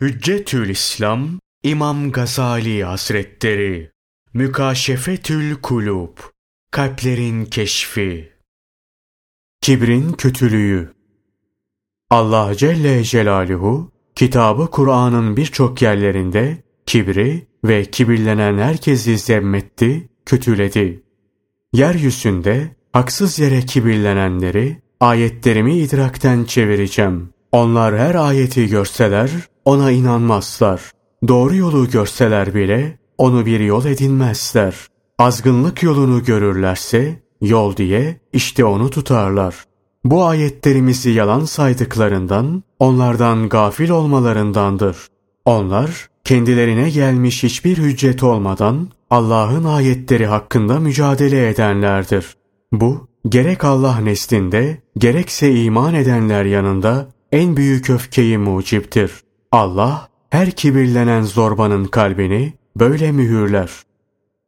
Hüccetül İslam İmam Gazali Hazretleri Mükaşefetül Kulub Kalplerin Keşfi Kibrin Kötülüğü Allah Celle Celaluhu kitabı Kur'an'ın birçok yerlerinde kibri ve kibirlenen herkesi zemmetti, kötüledi. Yeryüzünde haksız yere kibirlenenleri ayetlerimi idrakten çevireceğim. Onlar her ayeti görseler ona inanmazlar. Doğru yolu görseler bile onu bir yol edinmezler. Azgınlık yolunu görürlerse yol diye işte onu tutarlar. Bu ayetlerimizi yalan saydıklarından, onlardan gafil olmalarındandır. Onlar kendilerine gelmiş hiçbir hüccet olmadan Allah'ın ayetleri hakkında mücadele edenlerdir. Bu gerek Allah neslinde gerekse iman edenler yanında en büyük öfkeyi muciptir. Allah her kibirlenen zorbanın kalbini böyle mühürler.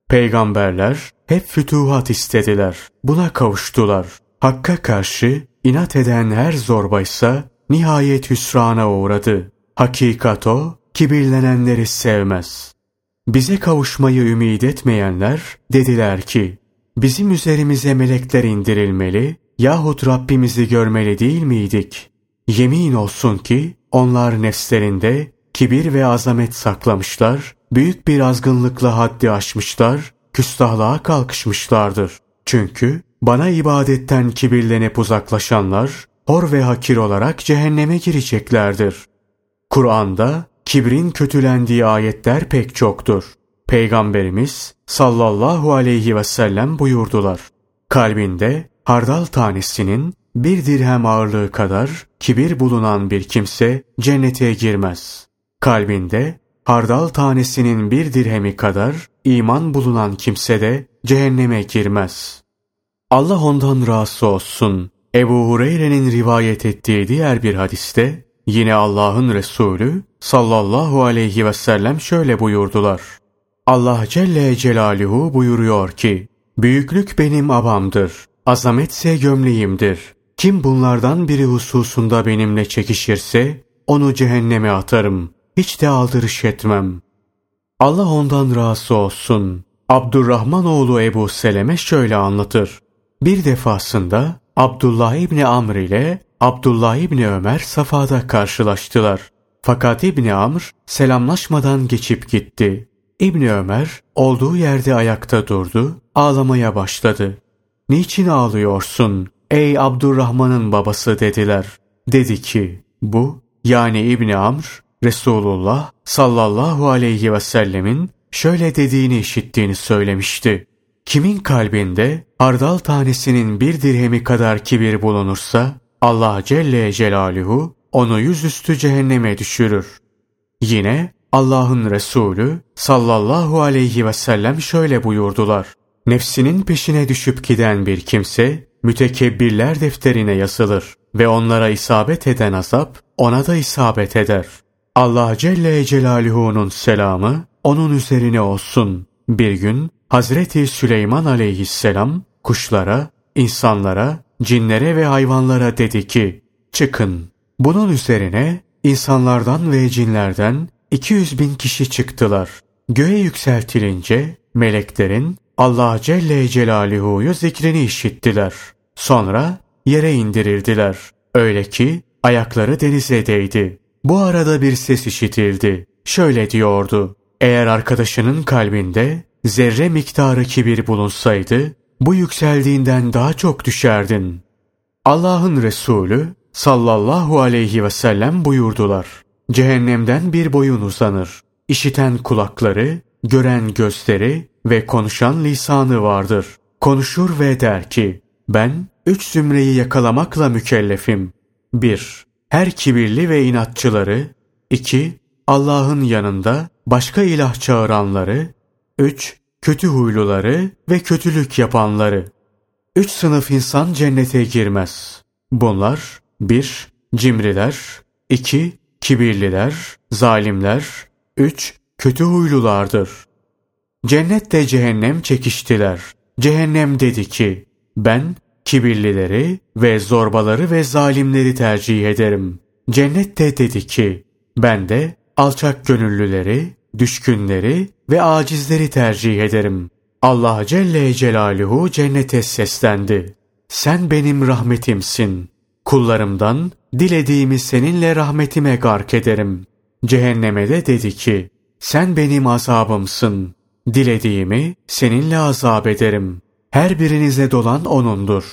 Peygamberler hep fütuhat istediler. Buna kavuştular. Hakka karşı inat eden her zorbaysa nihayet hüsrana uğradı. Hakikat o, kibirlenenleri sevmez. Bize kavuşmayı ümit etmeyenler dediler ki, bizim üzerimize melekler indirilmeli yahut Rabbimizi görmeli değil miydik? Yemin olsun ki onlar nefslerinde kibir ve azamet saklamışlar, büyük bir azgınlıkla haddi aşmışlar, küstahlığa kalkışmışlardır. Çünkü bana ibadetten kibirlenip uzaklaşanlar, hor ve hakir olarak cehenneme gireceklerdir. Kur'an'da kibrin kötülendiği ayetler pek çoktur. Peygamberimiz sallallahu aleyhi ve sellem buyurdular. Kalbinde hardal tanesinin bir dirhem ağırlığı kadar kibir bulunan bir kimse cennete girmez. Kalbinde hardal tanesinin bir dirhemi kadar iman bulunan kimse de cehenneme girmez. Allah ondan razı olsun. Ebu Hureyre'nin rivayet ettiği diğer bir hadiste yine Allah'ın Resulü sallallahu aleyhi ve sellem şöyle buyurdular. Allah Celle Celaluhu buyuruyor ki, Büyüklük benim abamdır, azametse gömleğimdir. Kim bunlardan biri hususunda benimle çekişirse, onu cehenneme atarım. Hiç de aldırış etmem. Allah ondan razı olsun. Abdurrahman oğlu Ebu Seleme şöyle anlatır. Bir defasında Abdullah İbni Amr ile Abdullah İbni Ömer safada karşılaştılar. Fakat İbni Amr selamlaşmadan geçip gitti. İbni Ömer olduğu yerde ayakta durdu, ağlamaya başladı. Niçin ağlıyorsun? Ey Abdurrahman'ın babası dediler. Dedi ki bu yani İbni Amr Resulullah sallallahu aleyhi ve sellemin şöyle dediğini işittiğini söylemişti. Kimin kalbinde hardal tanesinin bir dirhemi kadar kibir bulunursa Allah Celle Celaluhu onu yüzüstü cehenneme düşürür. Yine Allah'ın Resulü sallallahu aleyhi ve sellem şöyle buyurdular. Nefsinin peşine düşüp giden bir kimse mütekebbirler defterine yazılır ve onlara isabet eden azap ona da isabet eder. Allah Celle Celaluhu'nun selamı onun üzerine olsun. Bir gün Hazreti Süleyman aleyhisselam kuşlara, insanlara, cinlere ve hayvanlara dedi ki, çıkın. Bunun üzerine insanlardan ve cinlerden 200 bin kişi çıktılar. Göğe yükseltilince meleklerin Allah Celle Celaluhu'yu zikrini işittiler. Sonra yere indirirdiler. Öyle ki ayakları denize değdi. Bu arada bir ses işitildi. Şöyle diyordu. Eğer arkadaşının kalbinde zerre miktarı kibir bulunsaydı, bu yükseldiğinden daha çok düşerdin. Allah'ın Resulü sallallahu aleyhi ve sellem buyurdular. Cehennemden bir boyun uzanır. İşiten kulakları, gören gözleri ve konuşan lisanı vardır. Konuşur ve der ki, ben üç zümreyi yakalamakla mükellefim. 1. Her kibirli ve inatçıları. 2. Allah'ın yanında başka ilah çağıranları. 3. Kötü huyluları ve kötülük yapanları. Üç sınıf insan cennete girmez. Bunlar 1. Cimriler 2. Kibirliler, zalimler 3. Kötü huylulardır. Cennette cehennem çekiştiler. Cehennem dedi ki, ben kibirlileri ve zorbaları ve zalimleri tercih ederim. Cennet de dedi ki, ben de alçak gönüllüleri, düşkünleri ve acizleri tercih ederim. Allah Celle Celaluhu cennete seslendi. Sen benim rahmetimsin. Kullarımdan dilediğimi seninle rahmetime gark ederim. Cehenneme de dedi ki, sen benim azabımsın. Dilediğimi seninle azap ederim. Her birinize dolan O'nundur.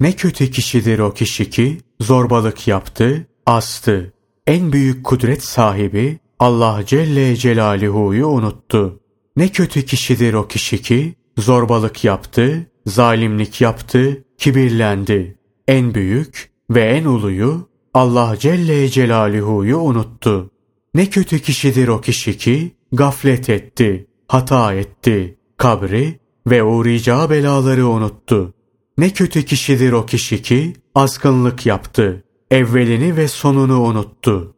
Ne kötü kişidir o kişi ki zorbalık yaptı, astı. En büyük kudret sahibi Allah Celle Celaluhu'yu unuttu. Ne kötü kişidir o kişi ki zorbalık yaptı, zalimlik yaptı, kibirlendi. En büyük ve en uluyu Allah Celle Celaluhu'yu unuttu. Ne kötü kişidir o kişi ki gaflet etti, hata etti, kabri ve uğrayacağı belaları unuttu. Ne kötü kişidir o kişi ki azgınlık yaptı, evvelini ve sonunu unuttu.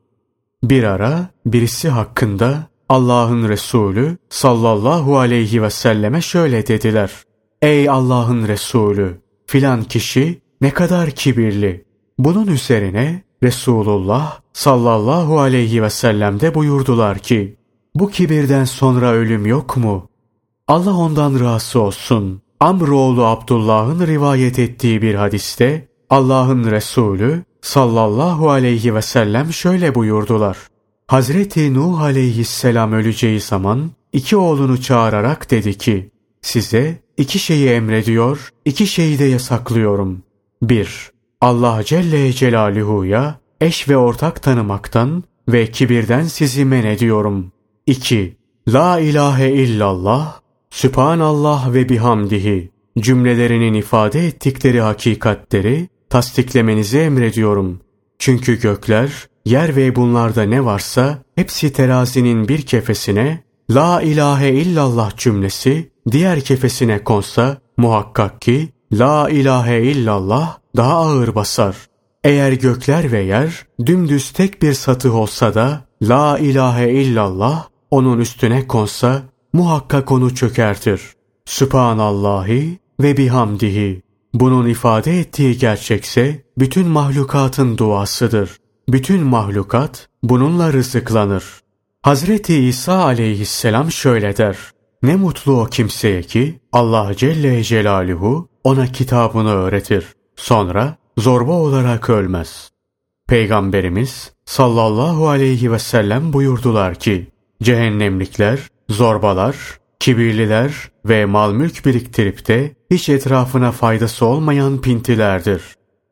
Bir ara birisi hakkında Allah'ın Resulü sallallahu aleyhi ve selleme şöyle dediler. Ey Allah'ın Resulü filan kişi ne kadar kibirli. Bunun üzerine Resulullah sallallahu aleyhi ve sellem de buyurdular ki bu kibirden sonra ölüm yok mu? Allah ondan razı olsun. Amroğlu Abdullah'ın rivayet ettiği bir hadiste Allah'ın Resulü sallallahu aleyhi ve sellem şöyle buyurdular. Hazreti Nuh aleyhisselam öleceği zaman iki oğlunu çağırarak dedi ki, size iki şeyi emrediyor, iki şeyi de yasaklıyorum. 1. Allah Celle Celaluhu'ya eş ve ortak tanımaktan ve kibirden sizi men ediyorum. 2. La ilahe illallah, Sübhanallah ve bihamdihi cümlelerinin ifade ettikleri hakikatleri tasdiklemenizi emrediyorum. Çünkü gökler, yer ve bunlarda ne varsa hepsi terazinin bir kefesine, La ilahe illallah cümlesi diğer kefesine konsa muhakkak ki La ilahe illallah daha ağır basar. Eğer gökler ve yer dümdüz tek bir satı olsa da La ilahe illallah onun üstüne konsa muhakkak onu çökertir. Sübhanallahi ve bihamdihi. Bunun ifade ettiği gerçekse bütün mahlukatın duasıdır. Bütün mahlukat bununla rızıklanır. Hazreti İsa aleyhisselam şöyle der. Ne mutlu o kimseye ki Allah Celle Celaluhu ona kitabını öğretir. Sonra zorba olarak ölmez. Peygamberimiz sallallahu aleyhi ve sellem buyurdular ki cehennemlikler, zorbalar, kibirliler ve mal mülk biriktirip de hiç etrafına faydası olmayan pintilerdir.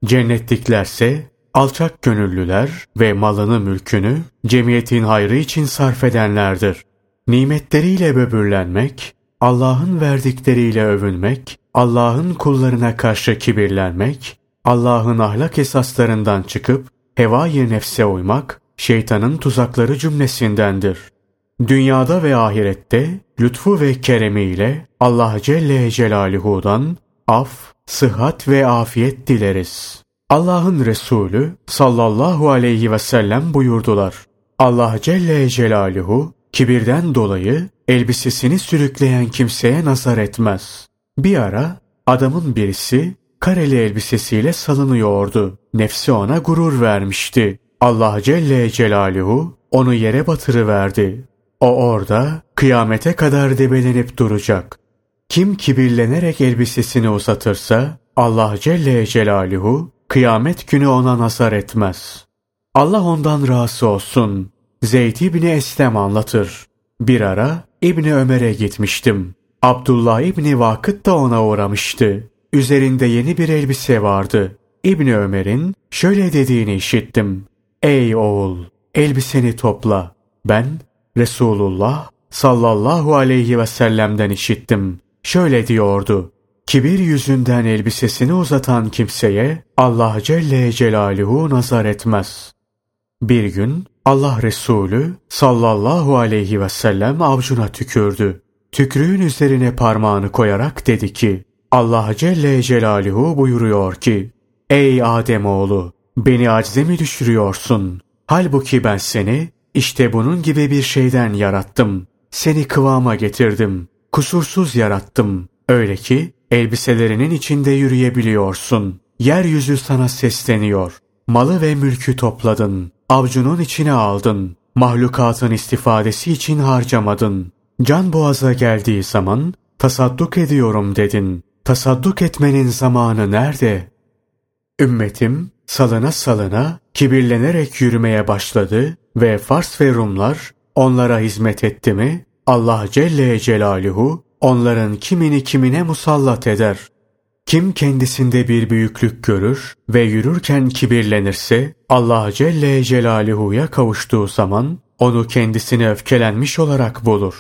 Cennetliklerse alçak gönüllüler ve malını mülkünü cemiyetin hayrı için sarf edenlerdir. Nimetleriyle böbürlenmek, Allah'ın verdikleriyle övünmek, Allah'ın kullarına karşı kibirlenmek, Allah'ın ahlak esaslarından çıkıp hevai nefse uymak, şeytanın tuzakları cümlesindendir. Dünyada ve ahirette lütfu ve keremiyle Allah Celle Celaluhu'dan af, sıhhat ve afiyet dileriz. Allah'ın Resulü sallallahu aleyhi ve sellem buyurdular. Allah Celle Celaluhu kibirden dolayı elbisesini sürükleyen kimseye nazar etmez. Bir ara adamın birisi kareli elbisesiyle salınıyordu. Nefsi ona gurur vermişti. Allah Celle Celaluhu onu yere batırıverdi. O orada kıyamete kadar debelenip duracak. Kim kibirlenerek elbisesini uzatırsa Allah Celle Celaluhu kıyamet günü ona nazar etmez. Allah ondan razı olsun. Zeyd İbni Eslem anlatır. Bir ara İbni Ömer'e gitmiştim. Abdullah İbni Vakıt da ona uğramıştı. Üzerinde yeni bir elbise vardı. İbni Ömer'in şöyle dediğini işittim. Ey oğul! Elbiseni topla. Ben Resulullah sallallahu aleyhi ve sellem'den işittim. Şöyle diyordu. Kibir yüzünden elbisesini uzatan kimseye Allah Celle Celaluhu nazar etmez. Bir gün Allah Resulü sallallahu aleyhi ve sellem avcuna tükürdü. Tükrüğün üzerine parmağını koyarak dedi ki, Allah Celle Celaluhu buyuruyor ki, Ey Ademoğlu, beni acize mi düşürüyorsun? Halbuki ben seni işte bunun gibi bir şeyden yarattım. Seni kıvama getirdim. Kusursuz yarattım. Öyle ki elbiselerinin içinde yürüyebiliyorsun. Yeryüzü sana sesleniyor. Malı ve mülkü topladın. Avcunun içine aldın. mahlukatın istifadesi için harcamadın. Can boğaza geldiği zaman tasadduk ediyorum dedin. Tasadduk etmenin zamanı nerede? Ümmetim salına salına kibirlenerek yürümeye başladı ve Fars ve Rumlar onlara hizmet etti mi Allah Celle Celaluhu onların kimini kimine musallat eder. Kim kendisinde bir büyüklük görür ve yürürken kibirlenirse Allah Celle Celaluhu'ya kavuştuğu zaman onu kendisine öfkelenmiş olarak bulur.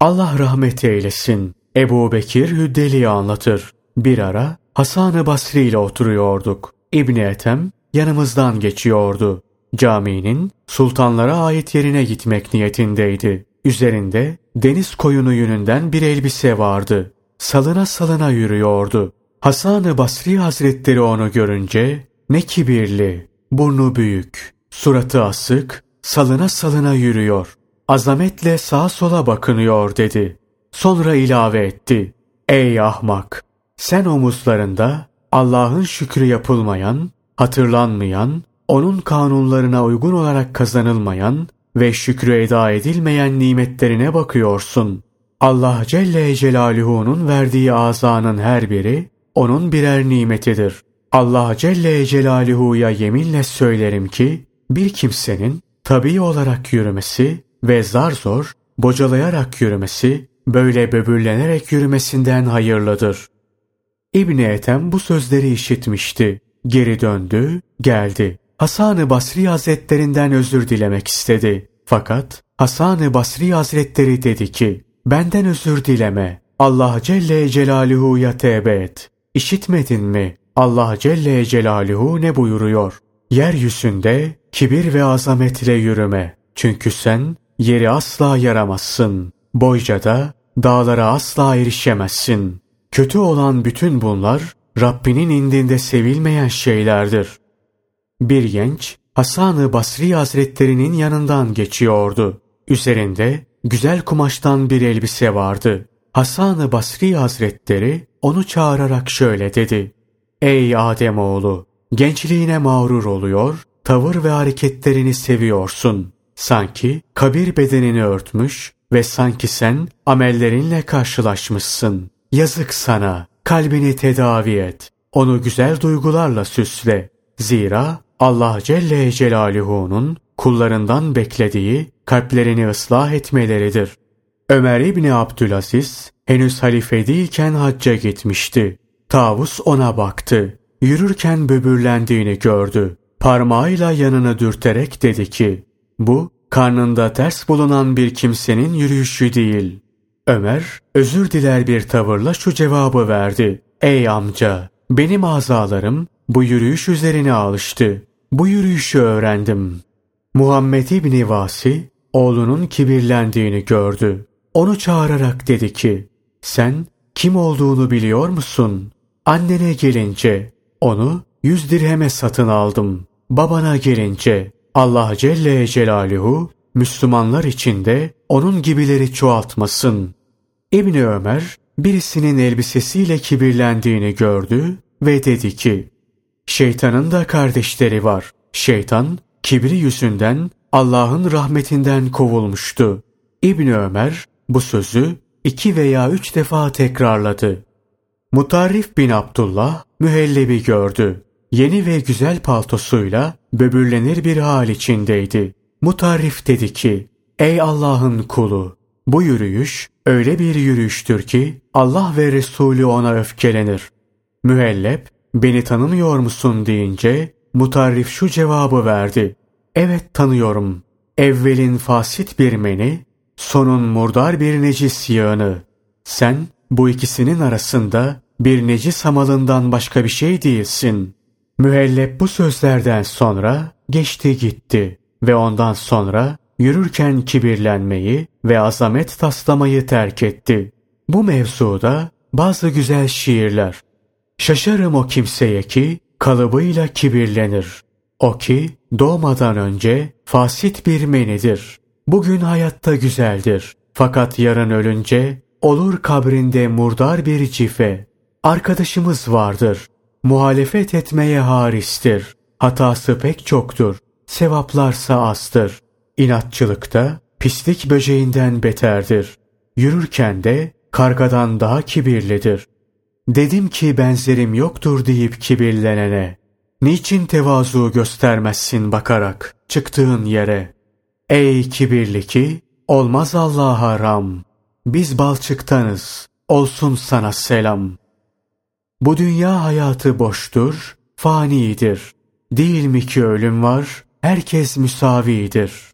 Allah rahmet eylesin. Ebu Bekir Hüddeli'yi anlatır. Bir ara Hasan-ı Basri ile oturuyorduk. İbni Ethem yanımızdan geçiyordu. Caminin sultanlara ait yerine gitmek niyetindeydi. Üzerinde deniz koyunu yününden bir elbise vardı. Salına salına yürüyordu. Hasan-ı Basri Hazretleri onu görünce ne kibirli, burnu büyük, suratı asık, salına salına yürüyor. Azametle sağa sola bakınıyor dedi. Sonra ilave etti. Ey ahmak! Sen omuzlarında Allah'ın şükrü yapılmayan, hatırlanmayan, onun kanunlarına uygun olarak kazanılmayan ve şükrü eda edilmeyen nimetlerine bakıyorsun. Allah Celle Celaluhu'nun verdiği azanın her biri onun birer nimetidir. Allah Celle Celaluhu'ya yeminle söylerim ki bir kimsenin tabii olarak yürümesi ve zar zor bocalayarak yürümesi böyle böbürlenerek yürümesinden hayırlıdır. İbni Ethem bu sözleri işitmişti. Geri döndü, geldi. Hasan-ı Basri Hazretlerinden özür dilemek istedi. Fakat Hasan-ı Basri Hazretleri dedi ki, benden özür dileme. Allah Celle Celaluhu'ya tevbe et. İşitmedin mi? Allah Celle Celaluhu ne buyuruyor? Yeryüzünde kibir ve azametle yürüme. Çünkü sen yeri asla yaramazsın. Boyca da dağlara asla erişemezsin. Kötü olan bütün bunlar Rabbinin indinde sevilmeyen şeylerdir. Bir genç Hasan-ı Basri Hazretlerinin yanından geçiyordu. Üzerinde güzel kumaştan bir elbise vardı. Hasan-ı Basri Hazretleri onu çağırarak şöyle dedi. Ey Ademoğlu! Gençliğine mağrur oluyor, tavır ve hareketlerini seviyorsun. Sanki kabir bedenini örtmüş ve sanki sen amellerinle karşılaşmışsın. Yazık sana, kalbini tedavi et. Onu güzel duygularla süsle. Zira Allah Celle Celaluhu'nun kullarından beklediği kalplerini ıslah etmeleridir. Ömer İbni Abdülaziz henüz halife değilken hacca gitmişti. Tavus ona baktı. Yürürken böbürlendiğini gördü. Parmağıyla yanını dürterek dedi ki, bu karnında ters bulunan bir kimsenin yürüyüşü değil. Ömer özür diler bir tavırla şu cevabı verdi. Ey amca benim azalarım bu yürüyüş üzerine alıştı. Bu yürüyüşü öğrendim. Muhammed İbni Vasi oğlunun kibirlendiğini gördü. Onu çağırarak dedi ki sen kim olduğunu biliyor musun? Annene gelince onu yüz dirheme satın aldım. Babana gelince Allah Celle Celaluhu Müslümanlar içinde onun gibileri çoğaltmasın. İbni Ömer birisinin elbisesiyle kibirlendiğini gördü ve dedi ki, Şeytanın da kardeşleri var. Şeytan kibri yüzünden Allah'ın rahmetinden kovulmuştu. İbni Ömer bu sözü iki veya üç defa tekrarladı. Mutarrif bin Abdullah mühellebi gördü. Yeni ve güzel paltosuyla böbürlenir bir hal içindeydi. Mutarrif dedi ki, Ey Allah'ın kulu! Bu yürüyüş öyle bir yürüyüştür ki Allah ve Resulü ona öfkelenir. Mühellep, beni tanımıyor musun deyince mutarrif şu cevabı verdi. Evet tanıyorum. Evvelin fasit bir meni, sonun murdar bir necis yığını. Sen bu ikisinin arasında bir necis hamalından başka bir şey değilsin. Mühellep bu sözlerden sonra geçti gitti ve ondan sonra yürürken kibirlenmeyi ve azamet taslamayı terk etti. Bu mevzuda bazı güzel şiirler. Şaşarım o kimseye ki kalıbıyla kibirlenir. O ki doğmadan önce fasit bir menidir. Bugün hayatta güzeldir. Fakat yarın ölünce olur kabrinde murdar bir cife. Arkadaşımız vardır. Muhalefet etmeye haristir. Hatası pek çoktur. Sevaplarsa azdır. İnatçılıkta pislik böceğinden beterdir. Yürürken de kargadan daha kibirlidir. Dedim ki benzerim yoktur deyip kibirlenene. Niçin tevazu göstermezsin bakarak çıktığın yere? Ey kibirli ki olmaz Allah'a ram. Biz balçıktanız olsun sana selam. Bu dünya hayatı boştur, fanidir. Değil mi ki ölüm var, herkes müsavidir.''